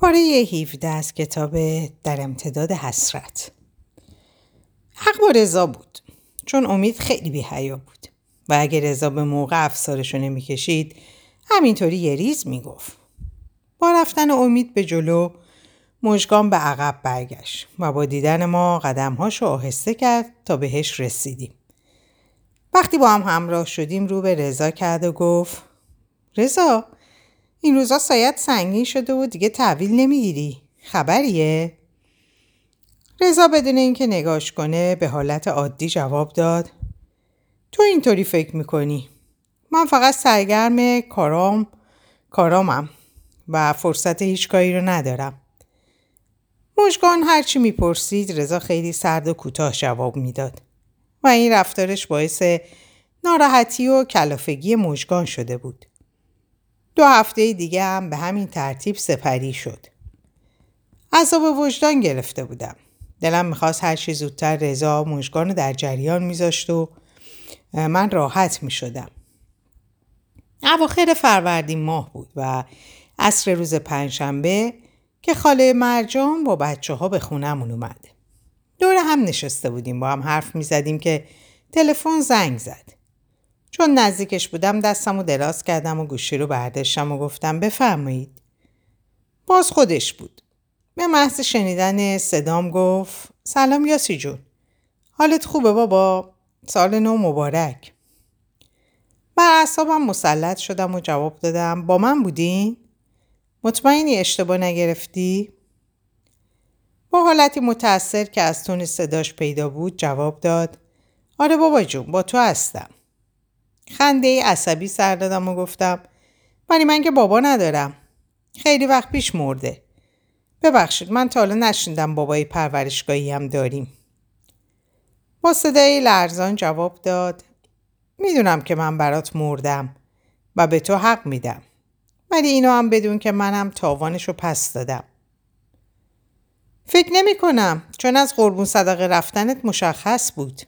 پاره 17 از کتاب در امتداد حسرت. حق با رضا بود چون امید خیلی بیهیا بود. و اگه رضا به موقع افسارشو نمی‌کشید همینطوری یه ریز می‌گفت. با رفتن امید به جلو مژگان به عقب برگشت و با دیدن ما قدمهاشو آهسته کرد تا بهش رسیدیم. وقتی با هم همراه شدیم رو به رضا کرد و گفت رضا این روزا سایت سنگین شده و دیگه تحویل نمی‌گیری. خبریه. رضا بدون اینکه نگاش کنه به حالت عادی جواب داد. تو اینطوری فکر می‌کنی. من فقط سرگرم کارام کارامم و فرصت هیچ کاری رو ندارم. مشگان هرچی می‌پرسید رضا خیلی سرد و کوتاه جواب می‌داد. و این رفتارش باعث ناراحتی و کلافگی مژگان شده بود. دو هفته دیگه هم به همین ترتیب سپری شد عذاب وجدان گرفته بودم دلم می‌خواست هر چی زودتر رضا مژگان در جریان میذاشت و من راحت می‌شدم اواخر فروردین ماه بود و عصر روز پنجشنبه که خاله مرجان با بچه ها به خونمون اومد. دور هم نشسته بودیم با هم حرف می زدیم که تلفن زنگ زد. چون نزدیکش بودم دستم و دراز کردم و گوشی رو برداشتم و گفتم بفرمایید. باز خودش بود. به محض شنیدن صدام گفت سلام یاسی جون. حالت خوبه بابا؟ سال نو مبارک. بر اعصابم مسلط شدم و جواب دادم با من بودین؟ مطمئنی اشتباه نگرفتی؟ با حالتی متأثر که از تون صداش پیدا بود جواب داد آره بابا جون با تو هستم. خنده عصبی سر دادم و گفتم ولی من که بابا ندارم. خیلی وقت پیش مرده. ببخشید من تا حالا نشنیدم بابای پرورشگاهی هم داریم. با صدای لرزان جواب داد می‌دونم که من برات مردم و به تو حق میدم. ولی اینو هم بدون که منم تاوانش رو پس دادم. فکر نمی کنم چون از قربون صدقه رفتنت مشخص بود.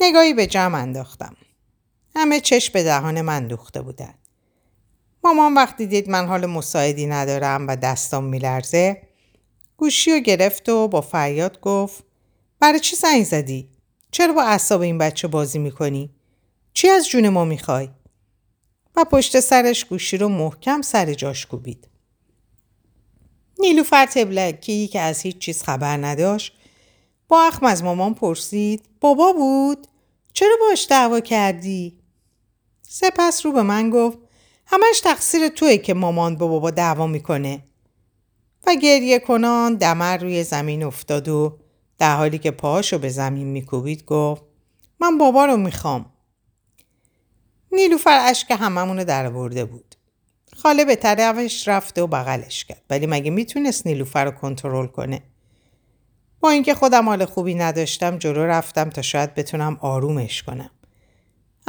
نگاهی به جمع انداختم. همه چشم به دهان من دوخته بودن. مامان وقتی دید من حال مساعدی ندارم و دستام میلرزه گوشی رو گرفت و با فریاد گفت برای چی زنگ زدی؟ چرا با اعصاب این بچه بازی می‌کنی؟ چی از جون ما می‌خوای؟ و پشت سرش گوشی رو محکم سر جاش کوبید. نیلوفر تبلکی که از هیچ چیز خبر نداشت با اخم از مامان پرسید بابا بود؟ چرا باش دعوا کردی؟ سپس رو به من گفت همش تقصیر توی که مامان با بابا دعوا می‌کنه. و گریه کنان دمر روی زمین افتاد و در حالی که پاهاشو به زمین میکوبید گفت من بابا رو می‌خوام. نیلوفر اشک هممونو در برده بود. خاله به طرفش رفته و بغلش کرد ولی مگه می‌تونست نیلوفر رو کنترل کنه؟ با اینکه خودم حال خوبی نداشتم جلو رفتم تا شاید بتونم آرومش کنم.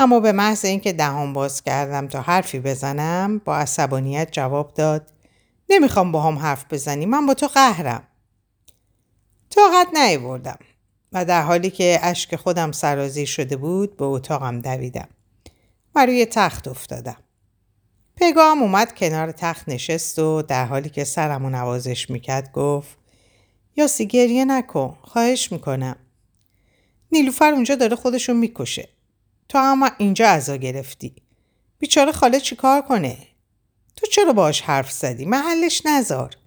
اما به محض اینکه دهان باز کردم تا حرفی بزنم با عصبانیت جواب داد نمی‌خوام با هم حرف بزنی من با تو قهرم. طاقت نیاوردم و در حالی که اشک خودم سرازی شده بود به اتاقم دویدم. و روی تخت افتادم. پگام اومد کنار تخت نشست و در حالی که سرمو نوازش می‌کرد گفت یاسی گریه نکن خواهش می‌کنم. نیلوفر اونجا داره خودشون می‌کشه. تو اما اینجا ازا گرفتی. بیچاره خاله چیکار کنه؟ تو چرا باش حرف زدی؟ محلش نزار.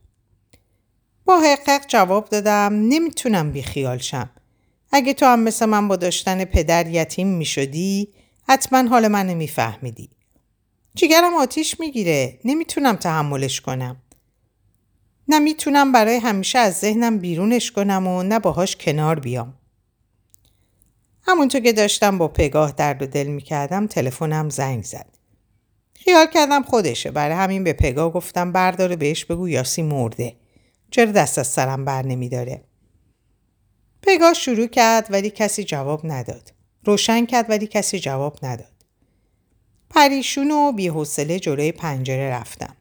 با حقق جواب دادم نمی‌تونم بیخیال شم. اگه تو هم مثل من با داشتن پدر یتیم می‌شدی حتما حال من نمیفهمیدی. جگرم آتیش می‌گیره. نمی‌تونم تحملش کنم. نه می‌تونم برای همیشه از ذهنم بیرونش کنم و نه باهاش کنار بیام. همونطور که داشتم با پگاه درد و دل می‌کردم تلفنم زنگ زد. خیال کردم خودشه برای همین به پگاه گفتم برداره بهش بگو یاسی مرده. چرا دست از سرم بر نمیداره؟ پگاه شروع کرد ولی کسی جواب نداد. روشن کرد ولی کسی جواب نداد. پریشون و بیحوصله جلوی پنجره رفتم.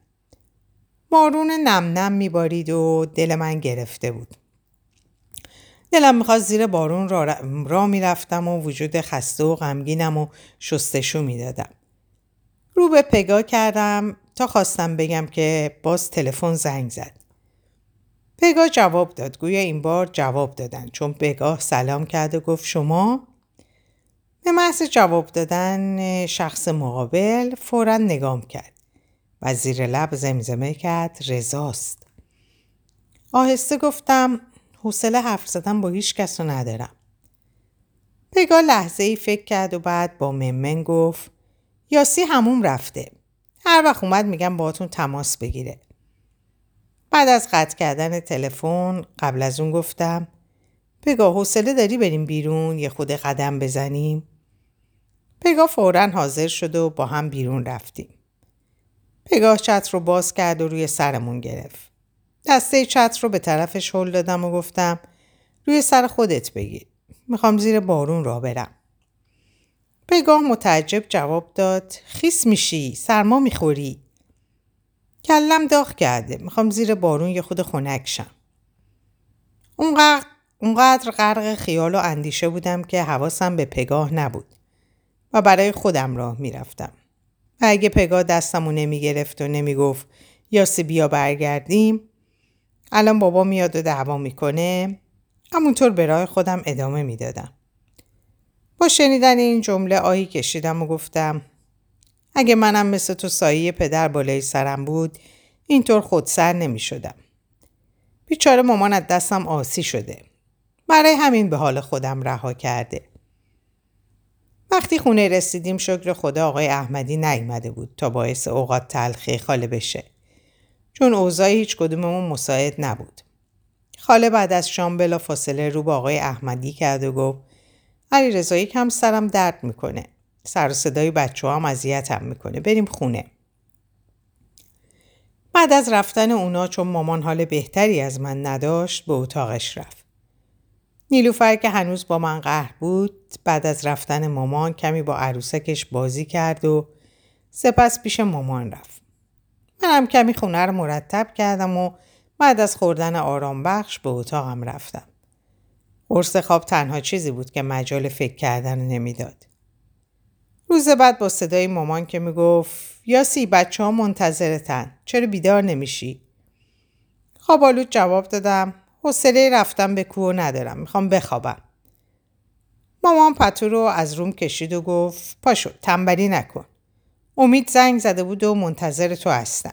بارون نم نم میبارید و دل من گرفته بود. دلم می‌خواست زیر بارون را, را می‌رفتم و وجود خسته و غمگینم و شستشو می‌دادم. رو به پگاه کردم تا خواستم بگم که باز تلفن زنگ زد. پگاه جواب داد. گویا این بار جواب دادن چون پگاه سلام کرد و گفت شما به محض جواب دادن شخص مقابل فورا نگام کرد و زیر لب زمزمه کرد رضاست. آهسته گفتم حوصله حرف زدن با هیچ کس رو ندارم. پگاه لحظه ای فکر کرد و بعد با ممن گفت یاسی هموم رفته. هر وقت اومد میگم باهاتون تماس بگیره. بعد از قطع کردن تلفن قبل از اون گفتم پگاه حوصله داری بریم بیرون یه خود قدم بزنیم؟ پگاه فورا حاضر شد و با هم بیرون رفتیم. پگاه چتر رو باز کرد و روی سرمون گرفت. دسته چتر رو به طرفش هل دادم و گفتم روی سر خودت بگیر. می‌خوام زیر بارون را برم. پگاه متعجب جواب داد خیس میشی سرما می‌خوری کلم داغ کرده می‌خوام زیر بارون یه خود خنک شم اونقدر, اونقدر غرق خیال و اندیشه بودم که حواسم به پگاه نبود و برای خودم راه می‌رفتم و اگه پگاه دستمو نمی‌گرفت و نمی‌گفت یاسی بیا برگردیم الان بابا میاد و دعوا می‌کنه همونطور به راه خودم ادامه می‌دادم با شنیدن این جمله آهی کشیدم و گفتم اگه منم مثل تو سایه پدر بالای سرم بود اینطور خودسر نمی شدم. بیچاره مامان از دستم آسی شده. برای همین به حال خودم رها کرده. وقتی خونه رسیدیم شکر خدا آقای احمدی نیامده بود تا باعث اوقات تلخی خاله بشه. چون اوضاع هیچ کدوممون مساعد نبود. خاله بعد از شام بلا فاصله رو به آقای احمدی کرد و گفت علی رضایی کم سرم درد می‌کنه. سر و صدای بچه هم اذیتم می‌کنه. بریم خونه. بعد از رفتن اونا چون مامان حال بهتری از من نداشت به اتاقش رفت. نیلوفر که هنوز با من قهر بود بعد از رفتن مامان کمی با عروسکش بازی کرد و سپس پیش مامان رفت. منم کمی خونه رو مرتب کردم و بعد از خوردن آرام بخش به اتاقم رفتم. قرص خواب تنها چیزی بود که مجال فکر کردن نمی‌داد. روز بعد با صدای مامان که می‌گفت یاسی بچه ها منتظرتن چرا بیدار نمیشی؟ خوابالود جواب دادم حوصله رفتم به کوه ندارم می‌خوام بخوابم. مامان پتو رو از روم کشید و گفت پاشو تنبلی نکن. امید زنگ زده بود و منتظر تو هستن.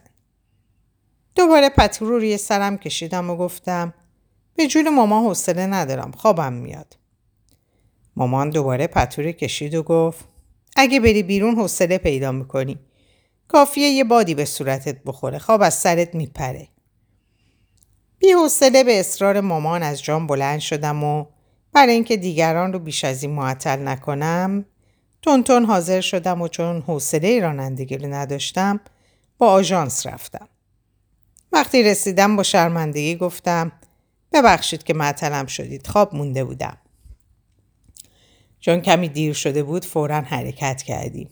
دوباره پتو رو روی سرم کشیدم و گفتم به جون مامان حوصله ندارم خوابم میاد. مامان دوباره پتو کشید و گفت اگه بری بیرون حوصله پیدا می‌کنی. کافیه یه بادی به صورتت بخوره. خواب از سرت میپره. بی حوصله به اصرار مامان از جام بلند شدم و برای اینکه دیگران رو بیش از این معطل نکنم تون حاضر شدم و چون حوصله رانندگی رو نداشتم با آژانس رفتم. وقتی رسیدم با شرمندگی گفتم ببخشید که معطلم شدید خواب مونده بودم. چون کمی دیر شده بود فورا حرکت کردیم.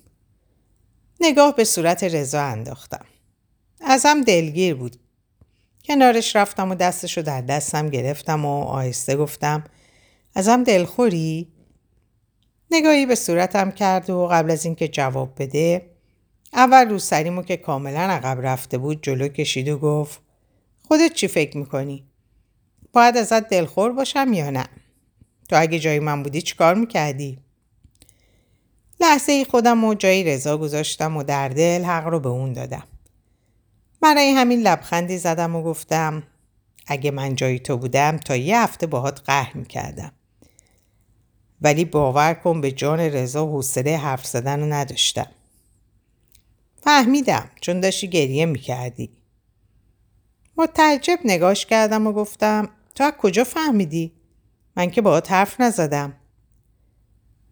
نگاه به صورت رضا انداختم. ازم دلگیر بود. کنارش رفتم و دستش رو در دستم گرفتم و آهسته گفتم ازم دلخوری؟ نگاهی به صورتم کرد و قبل از اینکه جواب بده اول رو سریمو که کاملا عقب رفته بود جلو کشید و گفت خودت چی فکر می‌کنی؟ باید ازت دلخور باشم یا نه؟ تو اگه جای من بودی چیکار می‌کردی؟ لحظه ای خودم و جایی رضا گذاشتم و در دل حق رو به اون دادم. برای همین لبخندی زدم و گفتم اگه من جای تو بودم تا یه هفته باهات قهر می‌کردم. ولی باور کن به جان رضا حوصله حرف زدن رو نداشتم. فهمیدم چون داشتی گریه می‌کردی. متعجب نگاش کردم و گفتم تو از کجا فهمیدی؟ من که باهات حرف نزدم.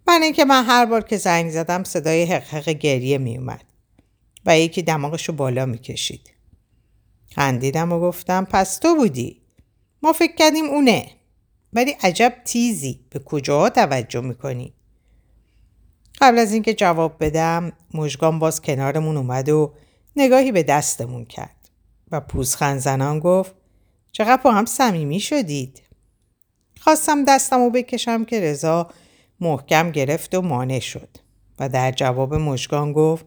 من اینکه من هر بار که زنگ زدم صدای حقحق گریه می اومد و یکی دماغشو بالا می کشید. خندیدم و گفتم پس تو بودی. ما فکر کردیم اونه. ولی عجب تیزی به کجاها توجه می‌کنی؟ قبل از اینکه جواب بدم مژگان باز کنارمون اومد و نگاهی به دستمون کرد و پوزخند زنان گفت چقدر با هم صمیمی شدید خواستم دستم و بکشم که رضا محکم گرفت و مانع شد و در جواب مشگان گفت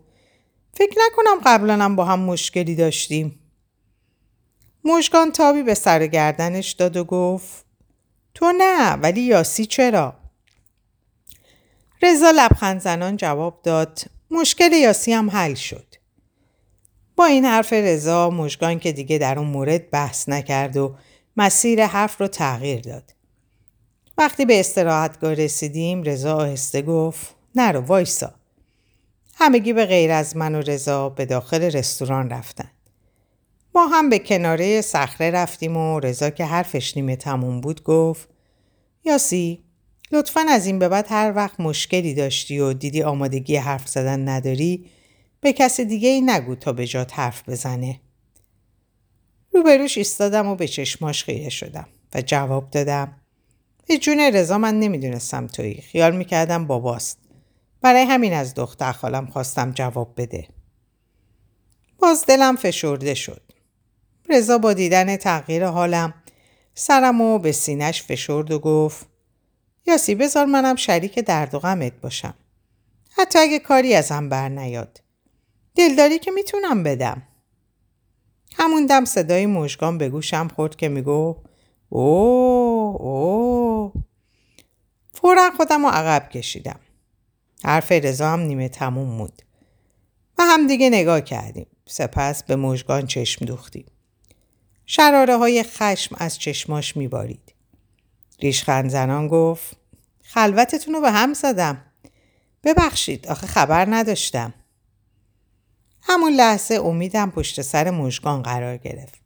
فکر نکنم قبلا با هم مشکلی داشتیم. مشگان تابی به سر گردنش داد و گفت تو نه ولی یاسی چرا؟ رضا لبخند زنان جواب داد مشکل یاسی هم حل شد. با این حرف رضا مشگان که دیگه در اون مورد بحث نکرد و مسیر حرف رو تغییر داد. وقتی به استراحتگاه رسیدیم رضا آهسته گفت نرو وایسا. همگی به غیر از من و رضا به داخل رستوران رفتن. ما هم به کناره صخره رفتیم و رضا که حرفش نیمه تموم بود گفت یاسی لطفا از این به بعد هر وقت مشکلی داشتی و دیدی آمادگی حرف زدن نداری به کس دیگه ای نگو تا به جات حرف بزنه. روبروش ایستادم و به چشماش خیره شدم و جواب دادم به جون رضا من نمی‌دونستم تویی خیال می‌کردم باباست. برای همین از دختر خالم خواستم جواب بده. باز دلم فشرده شد. رضا با دیدن تغییر حالم سرم و به سینش فشرد و گفت یاسی بذار منم شریک درد و غمت باشم. حتی اگه کاری ازم بر نیاد. دلداری که می‌تونم بدم. همون دم صدای مژگان به گوشم خورد که میگو او او فورا خودم رو عقب کشیدم. حرف رضا هم نیمه تموم بود. و هم دیگه نگاه کردیم. سپس به مژگان چشم دوختیم. شراره های خشم از چشماش میبارید ریشخند زنان گفت خلوتتون رو به هم زدم ببخشید آخه خبر نداشتم همون لحظه امیدم پشت سر مژگان قرار گرفت.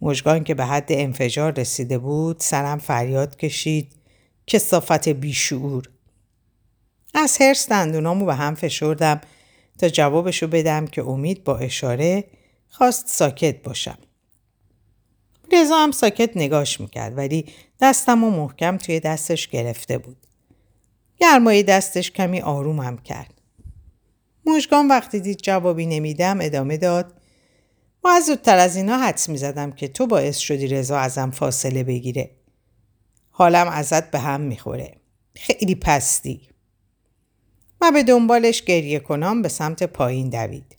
مژگان که به حد انفجار رسیده بود سرم فریاد کشید که صافت بیشعور. از هرس دندونامو به هم فشردم تا جوابشو بدم که امید با اشاره خواست ساکت باشم. رضا هم ساکت نگاش می‌کرد ولی دستم و محکم توی دستش گرفته بود. گرمای دستش کمی آرومم کرد. مشگان وقتی دید جوابی نمیدم ادامه داد ما از زودتر از اینا حدس می‌زدم که تو باعث شدی رضا ازم فاصله بگیره. حالم ازت به هم می‌خوره. خیلی پستی. و به دنبالش گریه کنم به سمت پایین دوید.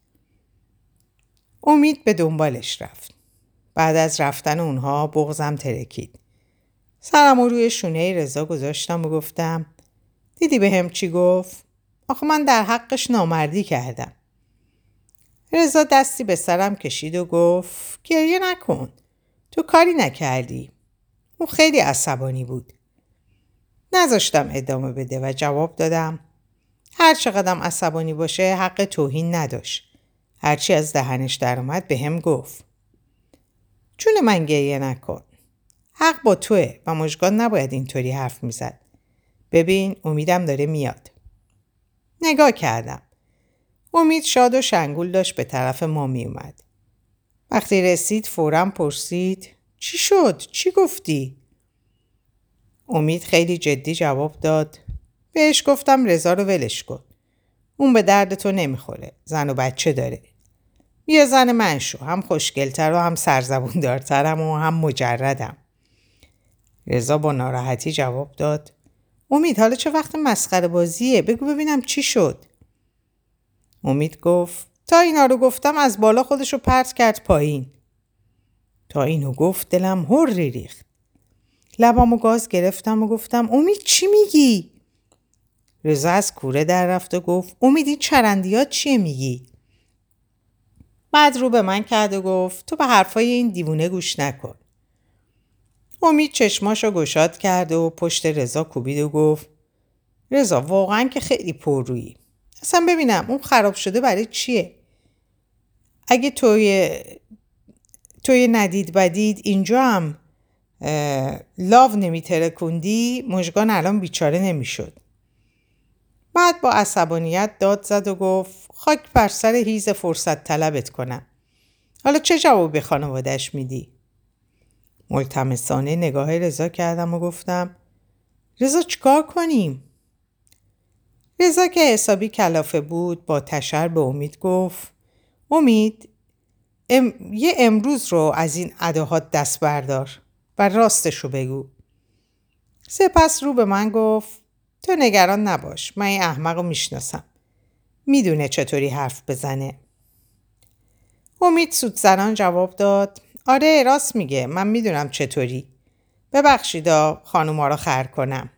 امید به دنبالش رفت. بعد از رفتن اونها بغزم ترکید سرم روی شونه رضا گذاشتم و گفتم دیدی به هم چی گفت؟ آخه من در حقش نامردی کردم. رضا دستی به سرم کشید و گفت گریه نکن. تو کاری نکردی. او خیلی عصبانی بود. نذاشتم ادامه بده و جواب دادم هر چقدر عصبانی باشه حق توهین نداشت. هرچی از دهنش درآمد به هم گفت. چون من گریه نکن. حق با توه و مشگان نباید اینطوری حرف می‌زد. ببین امیدم داره میاد. نگاه کردم. امید شاد و شنگول داشت به طرف ما می اومد. وقتی رسید فورا پرسید چی شد؟ چی گفتی؟ امید خیلی جدی جواب داد بهش گفتم رضا رو ولش کن. اون به درد تو نمی‌خوره. زن و بچه داره. یه زن من شو. هم خوشگلتر و هم سرزبون دارترم و هم مجردم. رضا با ناراحتی جواب داد امید حالا چه وقت مسخره بازیه بگو ببینم چی شد امید گفت تا اینا رو گفتم از بالا خودش رو پرت کرد پایین تا اینو گفت دلم هر ریخت لبام و گاز گرفتم و گفتم امید چی میگی؟ رضا از کوره در رفت و گفت امید این چرندیات چیه میگی؟ بعد رو به من کرد و گفت تو به حرفای این دیوونه گوش نکن. امید چشماشو گشاد کرد و پشت رضا کوبید و گفت رضا واقعا که خیلی پررویی. اصلا ببینم اون خراب شده برای چیه؟ اگه توی توی ندید بدید اینجا هم لاو نمیتره کندی مژگان الان بیچاره نمی‌شد. بعد با عصبانیت داد زد و گفت خاک بر سر هیز فرصت طلبت کنم حالا چه جواب به خانوادش میدی؟ ملتمسانه نگاه رضا کردم و گفتم رضا چیکار کنیم؟ رضا که حسابی کلافه بود با تشر به امید گفت امید یه امروز رو از این اداهات دست بردار و راستش رو بگو. سپس رو به من گفت تو نگران نباش من این احمق رو می‌شناسم. می‌دونه چطوری حرف بزنه. امید سودزنان جواب داد آره راست میگه من می‌دونم چطوری. ببخشیدا خانوما رو خر کنم.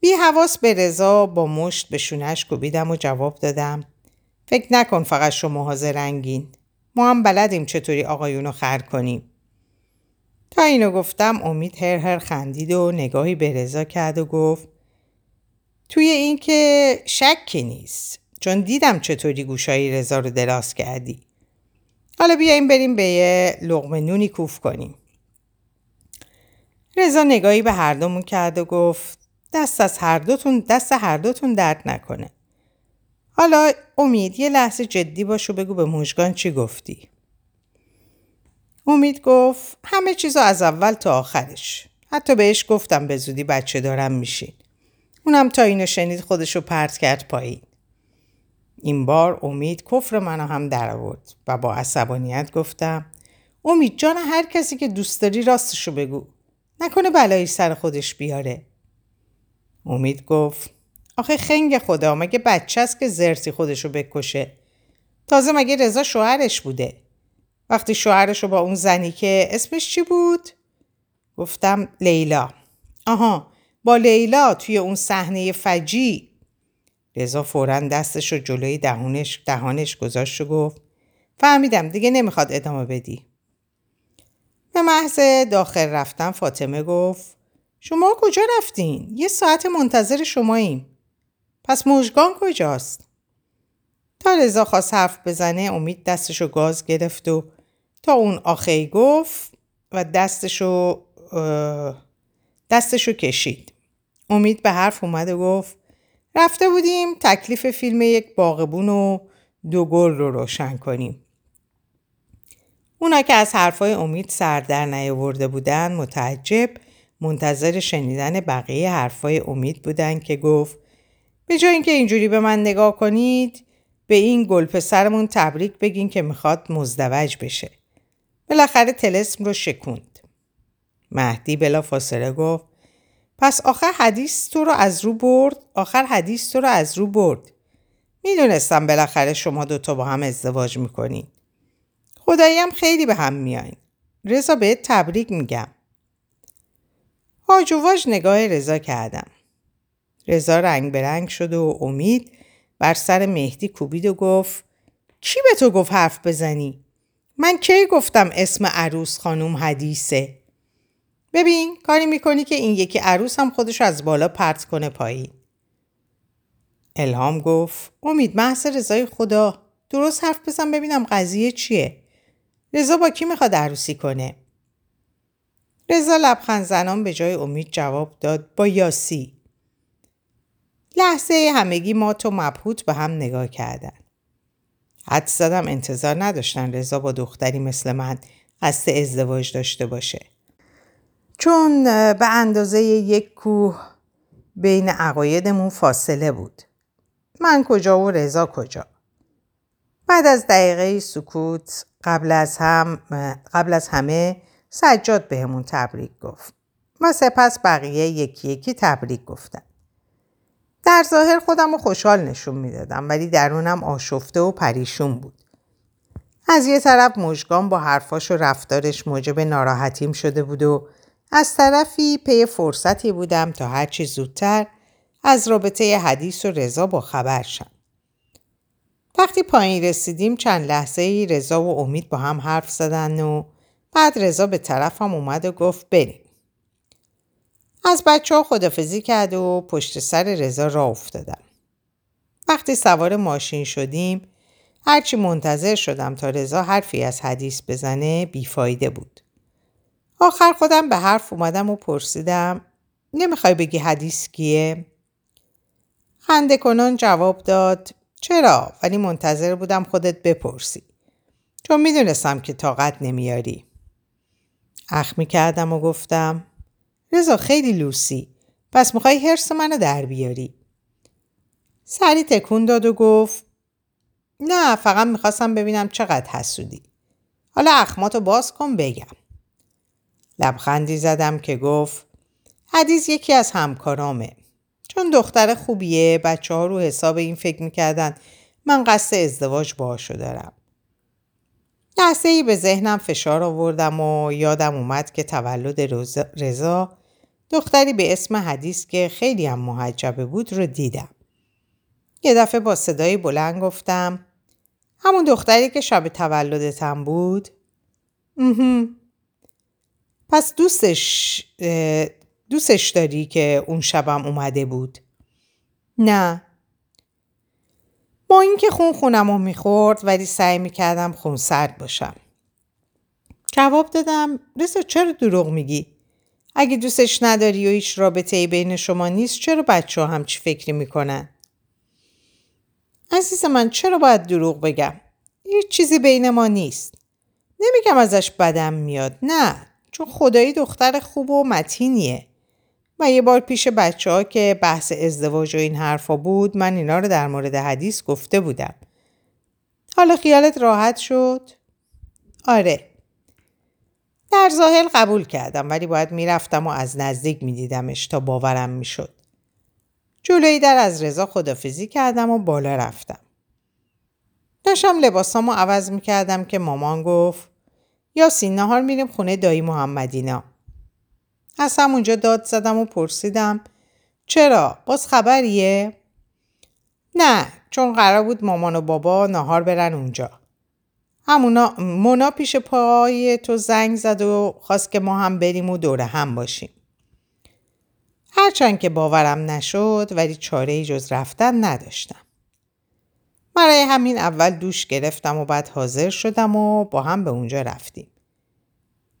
بی حواس به رضا با مشت به شونش کوبیدم و جواب دادم فکر نکن فقط شما حاضر رنگین. ما هم بلدیم چطوری آقایونو خر کنیم. تا اینو گفتم امید هر هر خندید و نگاهی به رضا کرد و گفت توی این که شکی نیست چون دیدم چطوری گوشایی رضا رو دراز کردی. حالا بیایم بریم به یه لغمه نونی کوف کنیم. رضا نگاهی به هر دومون کرد و گفت دست از هر دوتون دست هر دوتون درد نکنه. حالا امید یه لحظه جدی باش و بگو به مژگان چی گفتی. امید گفت همه چیزو از اول تا آخرش. حتی بهش گفتم به زودی بچه دارم میشین. اونم تا اینو شنید خودشو پرت کرد پایین. این بار امید کفر منو هم در آورد و با عصبانیت گفتم امید جان هر کسی که دوست داری راستشو بگو. نکنه بلایی سر خودش بیاره. امید گفت آخه خنگ خدا مگه بچه است که زرسی خودشو بکشه. تازه مگه رضا شوهرش بوده. وقتی شوهرش با اون زنی که اسمش چی بود؟ گفتم لیلا. آها با لیلا توی اون صحنه فجی رضا فورا دستش رو جلوی دهانش دهانش گذاشت و گفت فهمیدم دیگه نمی‌خواد ادامه بدی. به محض داخل رفتن فاطمه گفت شما کجا رفتین؟ یه ساعت منتظر شماییم. پس موجگان کجاست؟ تا رضا خواست حرف بزنه امید دستشو گاز گرفت و تا اون آخی گفت و دستشو دستشو کشید. امید به حرف اومد و گفت رفته بودیم تکلیف فیلم یک باغبون و دو گل رو روشن کنیم. اونا که از حرفای امید سر در نیاورده بودن متعجب منتظر شنیدن بقیه حرفای امید بودن که گفت به جای اینکه اینجوری به من نگاه کنید به این گل پسرمون تبریک بگین که می‌خواد مزدوج بشه. بالاخره تلسم رو شکوند. مهدی بلا فاصله گفت پس آخر حدیث تو رو از رو برد؟ آخر حدیث تو رو از رو برد. می‌دونستم بالاخره شما دوتا با هم ازدواج می‌کنین. خدایی هم خیلی به هم میایین رضا بهت تبریک میگم. هاج نگاه رضا کردم. رضا رنگ به رنگ شد و امید بر سر مهدی کوبید و گفت کی به تو گفت حرف بزنی؟ من کی گفتم اسم عروس خانوم حدیثه؟ ببین کاری می‌کنی که این یکی عروس هم خودش از بالا پرت کنه پایین. الهام گفت امید محض رضای خدا درست حرف بزن ببینم قضیه چیه؟ رضا با کی می‌خواد عروسی کنه؟ رضا لبخند زنان به جای امید جواب داد با یاسی. لحظه همگی ما تو مبهوت به هم نگاه کردن. حد زدم انتظار نداشتن رضا با دختری مثل من قصد ازدواج داشته باشه. چون به اندازه یک کوه بین عقایدمون فاصله بود. من کجا و رضا کجا. بعد از دقیقه سکوت قبل از, هم، قبل از همه سجاد بهمون تبریک گفت و سپس بقیه یکی یکی تبریک گفتن. در ظاهر خودم رو خوشحال نشون می‌دادم ولی درونم آشفته و پریشون بود. از یه طرف مژگان با حرفاش و رفتارش موجب ناراحتیم شده بود و از طرفی پی فرصتی بودم تا هرچی زودتر از رابطه حدیث و رضا با خبر شم. وقتی پایین رسیدیم چند لحظه ای رضا و امید با هم حرف زدن و بعد رضا به طرفم اومد و گفت بریم. از بچه ها خدافزی کرد و پشت سر رضا را افتادم. وقتی سوار ماشین شدیم هرچی منتظر شدم تا رضا حرفی از حدیث بزنه بیفایده بود. آخر خودم به حرف اومدم و پرسیدم نمی‌خوای بگی حدیث کیه؟ خنده کنان جواب داد چرا ولی منتظر بودم خودت بپرسی چون می‌دونستم که طاقت نمیاری اخمی کردم و گفتم رضا خیلی لوسی. پس می‌خوای حرس منو در بیاری؟ سری تکون داد و گفت نه فقط می‌خواستم ببینم چقدر حسودی. حالا اخماتو باز کن بگم. لبخندی زدم که گفت حدیث یکی از همکارامه. چون دختر خوبیه بچه ها رو حساب این فکر می‌کردن من قصد ازدواج باهاشو دارم. لحظه ای به ذهنم فشار آوردم و یادم اومد که تولد رضا دختری به اسم حدیث که خیلی هم محجبه بود رو دیدم. یه دفعه با صدای بلند گفتم همون دختری که شب تولدتم بود؟ پس دوستش دوستش داری که اون شبم اومده بود؟ نه با اینکه خون خونم رو می‌خورد ولی سعی می‌کردم خون سرد باشم. جواب دادم رسا چرا دروغ میگی؟ اگه دوستش نداری و هیچ رابطه ای بین شما نیست چرا بچه ها همچی فکری می‌کنن؟ عزیز من چرا باید دروغ بگم؟ هیچ چیزی بین ما نیست. نمیگم ازش بدم میاد. نه. چون خدایی دختر خوب و متینیه. و یه بار پیش بچه ها که بحث ازدواج و این حرفا بود من اینا رو در مورد حدیث گفته بودم. حالا خیالت راحت شد؟ آره. در ظاهر قبول کردم ولی باید می‌رفتم و از نزدیک میدیدمش تا باورم می‌شد. جلوی در از رضا خدافزی کردم و بالا رفتم. داشتم لباسامو عوض می‌کردم که مامان گفت یاسین نهار میریم خونه دایی محمدینا. از همونجا داد زدم و پرسیدم چرا؟ باز خبریه؟ نه چون قرار بود مامان و بابا نهار برن اونجا. همونا مونا پیش پای تو زنگ زد و خواست که ما هم بریم و دوره هم باشیم. هرچند که باورم نشد ولی چاره ای جز رفتن نداشتم. برای همین اول دوش گرفتم و بعد حاضر شدم و با هم به اونجا رفتیم.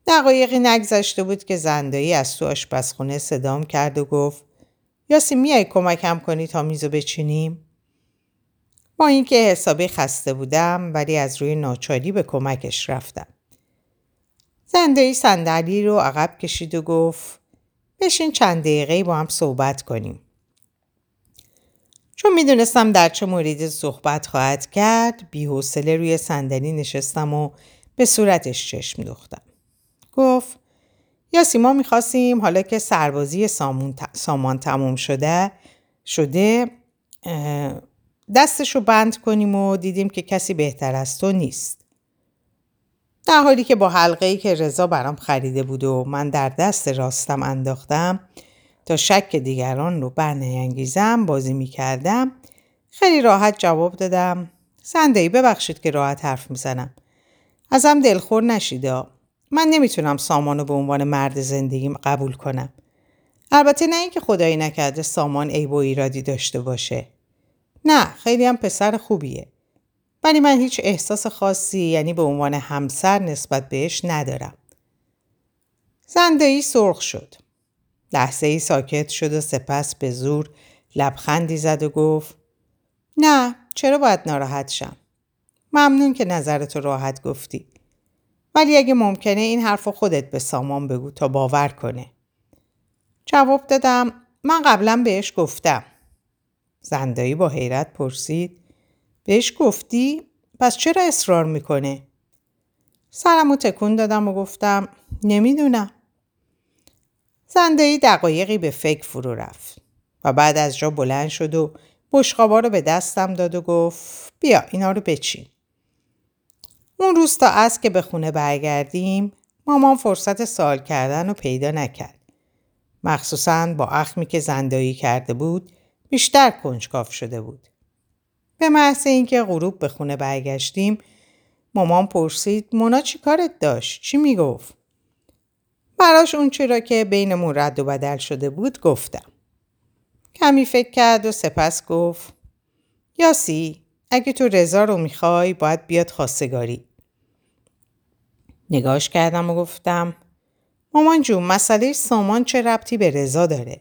دقایقی نگذشته بود که زندایی از تو آشپزخونه صدام کرد و گفت یاسی میای کمکم کنی تا میزو بچینیم؟ با اینکه حسابی خسته بودم ولی از روی ناچاری به کمکش رفتم. زندایی صندلی رو عقب کشید و گفت بشین چند دقیقه با هم صحبت کنیم. چون می‌دونستم در چه موردی صحبت خواهد کرد بیحوصله روی صندلی نشستم و به صورتش چشم دوختم. گفت یا سیما می‌خواستیم حالا که سربازی سامان تموم شده شده دستشو بند کنیم و دیدیم که کسی بهتر از تو نیست. در حالی که با حلقه ای که رضا برام خریده بود و من در دست راستم انداختم تا شک دیگران رو برنیانگیزم بازی می‌کردم خیلی راحت جواب دادم سندهی ببخشید که راحت حرف می‌زنم. ازم دلخور نشیده من نمی‌تونم سامانو به عنوان مرد زندگیم قبول کنم. البته نه اینکه خدایی نکرده سامان عیب و ایرادی داشته باشه. نه خیلی هم پسر خوبیه ولی من هیچ احساس خاصی یعنی به عنوان همسر نسبت بهش ندارم زندهی سرخ شد لحظه ای ساکت شد و سپس به زور لبخندی زد و گفت نه چرا باید ناراحت شم؟ ممنون که نظرتو راحت گفتی. ولی اگه ممکنه این حرف خودت به سامان بگو تا باور کنه. جواب دادم من قبلا بهش گفتم. زندایی با حیرت پرسید بهش گفتی؟ پس چرا اصرار می‌کنه؟ سرمو تکون دادم و گفتم نمی‌دونم. زندهی دقایقی به فکر فرو رفت و بعد از جا بلند شد و بشقابا رو به دستم داد و گفت بیا اینا رو بچین. اون روز تا از که به خونه برگردیم مامان فرصت سوال کردن رو پیدا نکرد. مخصوصا با اخمی که زندایی کرده بود بیشتر کنجکاف شده بود. به محض اینکه غروب به خونه برگشتیم مامان پرسید مونا چی کارت داشت؟ چی می‌گفت؟ براش اون چرا که بینمون رد و بدل شده بود گفتم. کمی فکر کرد و سپس گفت یاسی اگه تو رضا رو می‌خوای باید بیاد خواستگاری. نگاش کردم و گفتم مامان جون مسئله سامان چه ربطی به رضا داره؟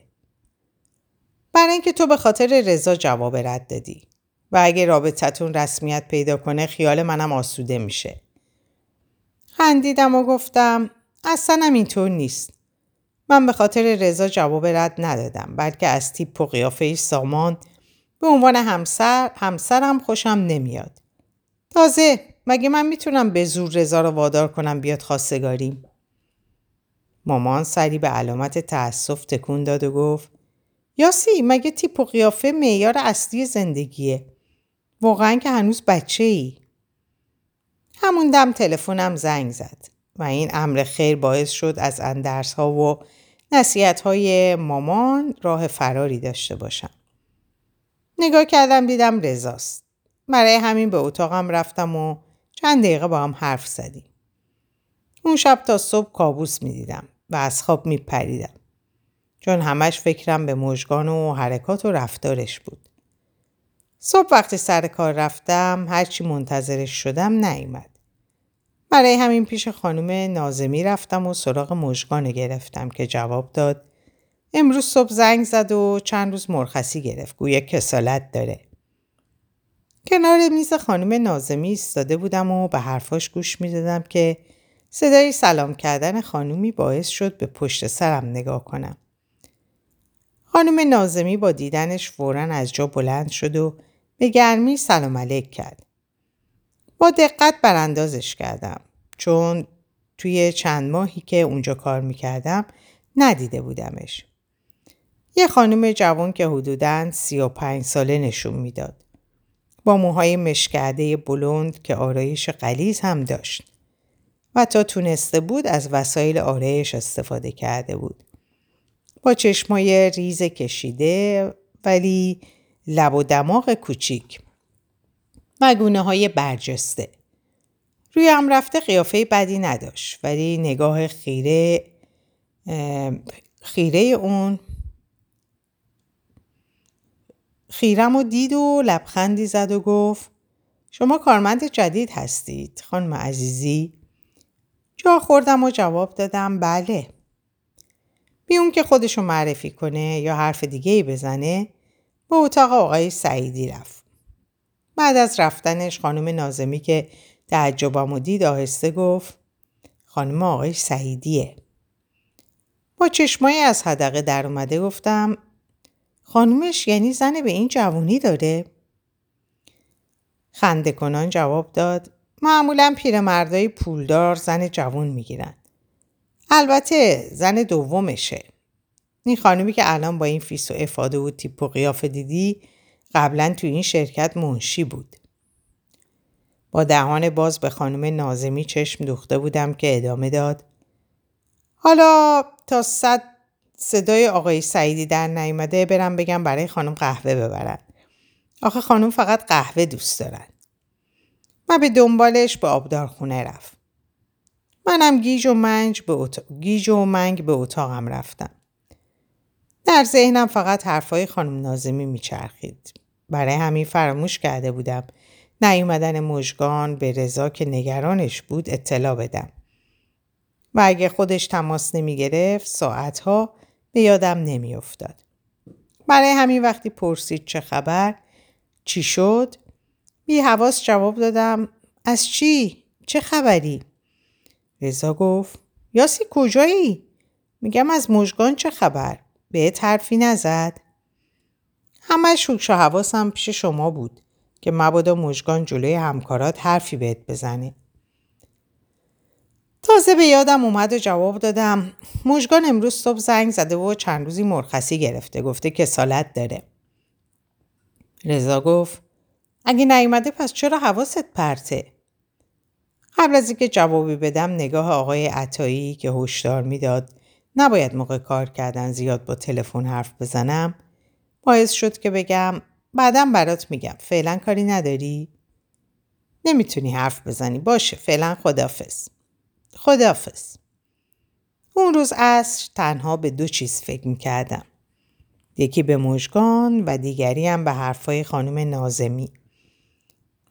برای اینکه تو به خاطر رضا جواب رد دادی و اگه رابطتون رسمیت پیدا کنه خیال منم آسوده میشه. خندیدم و گفتم اصلا هم اینطور نیست. من به خاطر رضا جواب رد ندادم بلکه از تیپ و قیافه سامان به عنوان همسر همسرم خوشم نمیاد. تازه مگه من می‌تونم به زور رضا رو وادار کنم بیاد خواستگاریم؟ مامان سری به علامت تأسف تکون داد و گفت یاسی مگه تیپ و قیافه معیار اصلی زندگیه؟ واقعا که هنوز بچه ای همون دم تلفنم زنگ زد و این امر خیر باعث شد از اندرس ها و نصیحت های مامان راه فراری داشته باشم. نگاه کردم دیدم رزاست برای همین به اتاقم رفتم و چند دقیقه با هم حرف زدیم. اون شب تا صبح کابوس می دیدم و از خواب می پریدم. چون همش فکرم به مژگان و حرکات و رفتارش بود. صبح وقتی سر کار رفتم هرچی منتظرش شدم نیومد. برای همین پیش خانم نازمی رفتم و سراغ مژگان گرفتم که جواب داد امروز صبح زنگ زد و چند روز مرخصی گرفت گویا کسالت داره. کنار میز خانم نازمی ایستاده بودم و به حرفاش گوش می‌دادم که صدای سلام کردن خانومی باعث شد به پشت سرم نگاه کنم. خانم نازمی با دیدنش فورا از جا بلند شد و به گرمی سلام علیک کرد. با دقت براندازش کردم چون توی چند ماهی که اونجا کار می‌کردم ندیده بودمش. یه خانم جوان که حدوداً سی و پنج ساله نشون می‌داد. با موهای مشکرده بلند که آرایش قلیز هم داشت. و تا تونسته بود از وسایل آرایش استفاده کرده بود. با چشمای ریز کشیده ولی لب و دماغ کوچیک و های برجسته. روی هم رفته قیافه بدی نداشت ولی نگاه خیره خیره اون خیرم و دید و لبخندی زد و گفت شما کارمند جدید هستید خانم عزیزی جا خوردم و جواب دادم بله. بیون که خودشو معرفی کنه یا حرف دیگه ای بزنه به اتاق آقای سعیدی رفت. بعد از رفتنش خانم نازمی که تعجبم و دید آهسته گفت خانم آقای سعیدیه. با چشمایی از حدقه در اومده گفتم خانومش یعنی زن به این جوونی داره؟ خنده کنان جواب داد معمولا پیرمردای پولدار زن جوون می‌گیرن. البته زن دومشه. این خانمی که الان با این فیس و افاده و تیپ و قیافه دیدی قبلا تو این شرکت منشی بود. با دهان باز به خانم نازمی چشم دوخته بودم که ادامه داد. حالا تا صد صدای آقای سعیدی در نیامده برم بگم برای خانم قهوه ببرن. آخه خانم فقط قهوه دوست دارن. و به دنبالش به آبدارخونه رفت. منم گیج و, منج به گیج و منگ به اتاقم رفتم. در ذهنم فقط حرفای خانم نازمی میچرخید. برای همین فراموش کرده بودم نیومدن مژگان به رضا که نگرانش بود اطلاع بدم. و اگه خودش تماس نمی گرفت ساعتها به یادم نمی افتاد. برای همین وقتی پرسید چه خبر چی شد بی حواس جواب دادم از چی؟ چه خبری؟ رضا گفت یاسی کجایی؟ میگم از مژگان چه خبر؟ به حرفی نزد؟ همه شوکش و حواسم پیش شما بود که مبادا مژگان جلوی همکارات حرفی بهت بزنه. تازه به یادم اومد و جواب دادم مژگان امروز صبح زنگ زده و چند روزی مرخصی گرفته گفته کسالت داره. رضا گفت اگه نیومده پس چرا حواست پرته؟ قبل از اینکه جوابی بدم نگاه آقای عطایی که هشدار می‌داد نباید موقع کار کردن زیاد با تلفن حرف بزنم باعث شد که بگم بعدم برات میگم. فعلا کاری نداری؟ نمی‌تونی حرف بزنی. باشه فعلا خدافز خدافز اون روز عصر تنها به دو چیز فکر می‌کردم. یکی به مژگان و دیگری هم به حرفای خانم نازمی.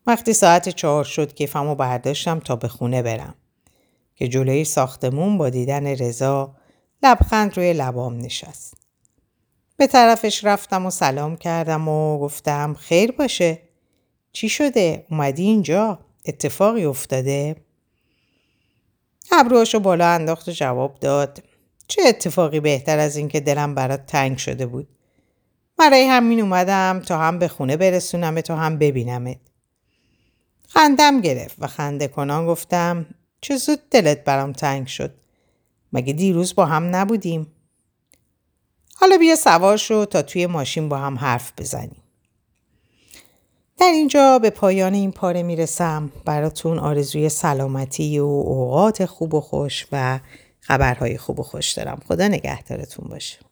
وقتی ساعت چهار شد کیفمو برداشتم تا به خونه برم که جلوی ساختمون با دیدن رضا لبخند روی لبام نشست. به طرفش رفتم و سلام کردم و گفتم خیر باشه. چی شده؟ اومدی اینجا؟ اتفاقی افتاده؟ ابروهاشو بالا انداخت و جواب داد. چه اتفاقی بهتر از اینکه دلم برات تنگ شده بود. برای همین اومدم تا هم به خونه برسونم تا هم ببینمت. خندم گرفت و خنده کنان گفتم چه زود دلت برام تنگ شد. مگه دیروز با هم نبودیم؟ حالا بیا سوار شو تا توی ماشین با هم حرف بزنیم. در اینجا به پایان این پاره می‌رسم براتون آرزوی سلامتی و اوقات خوب و خوش و خبرهای خوب و خوش دارم خدا نگهدارتون باشه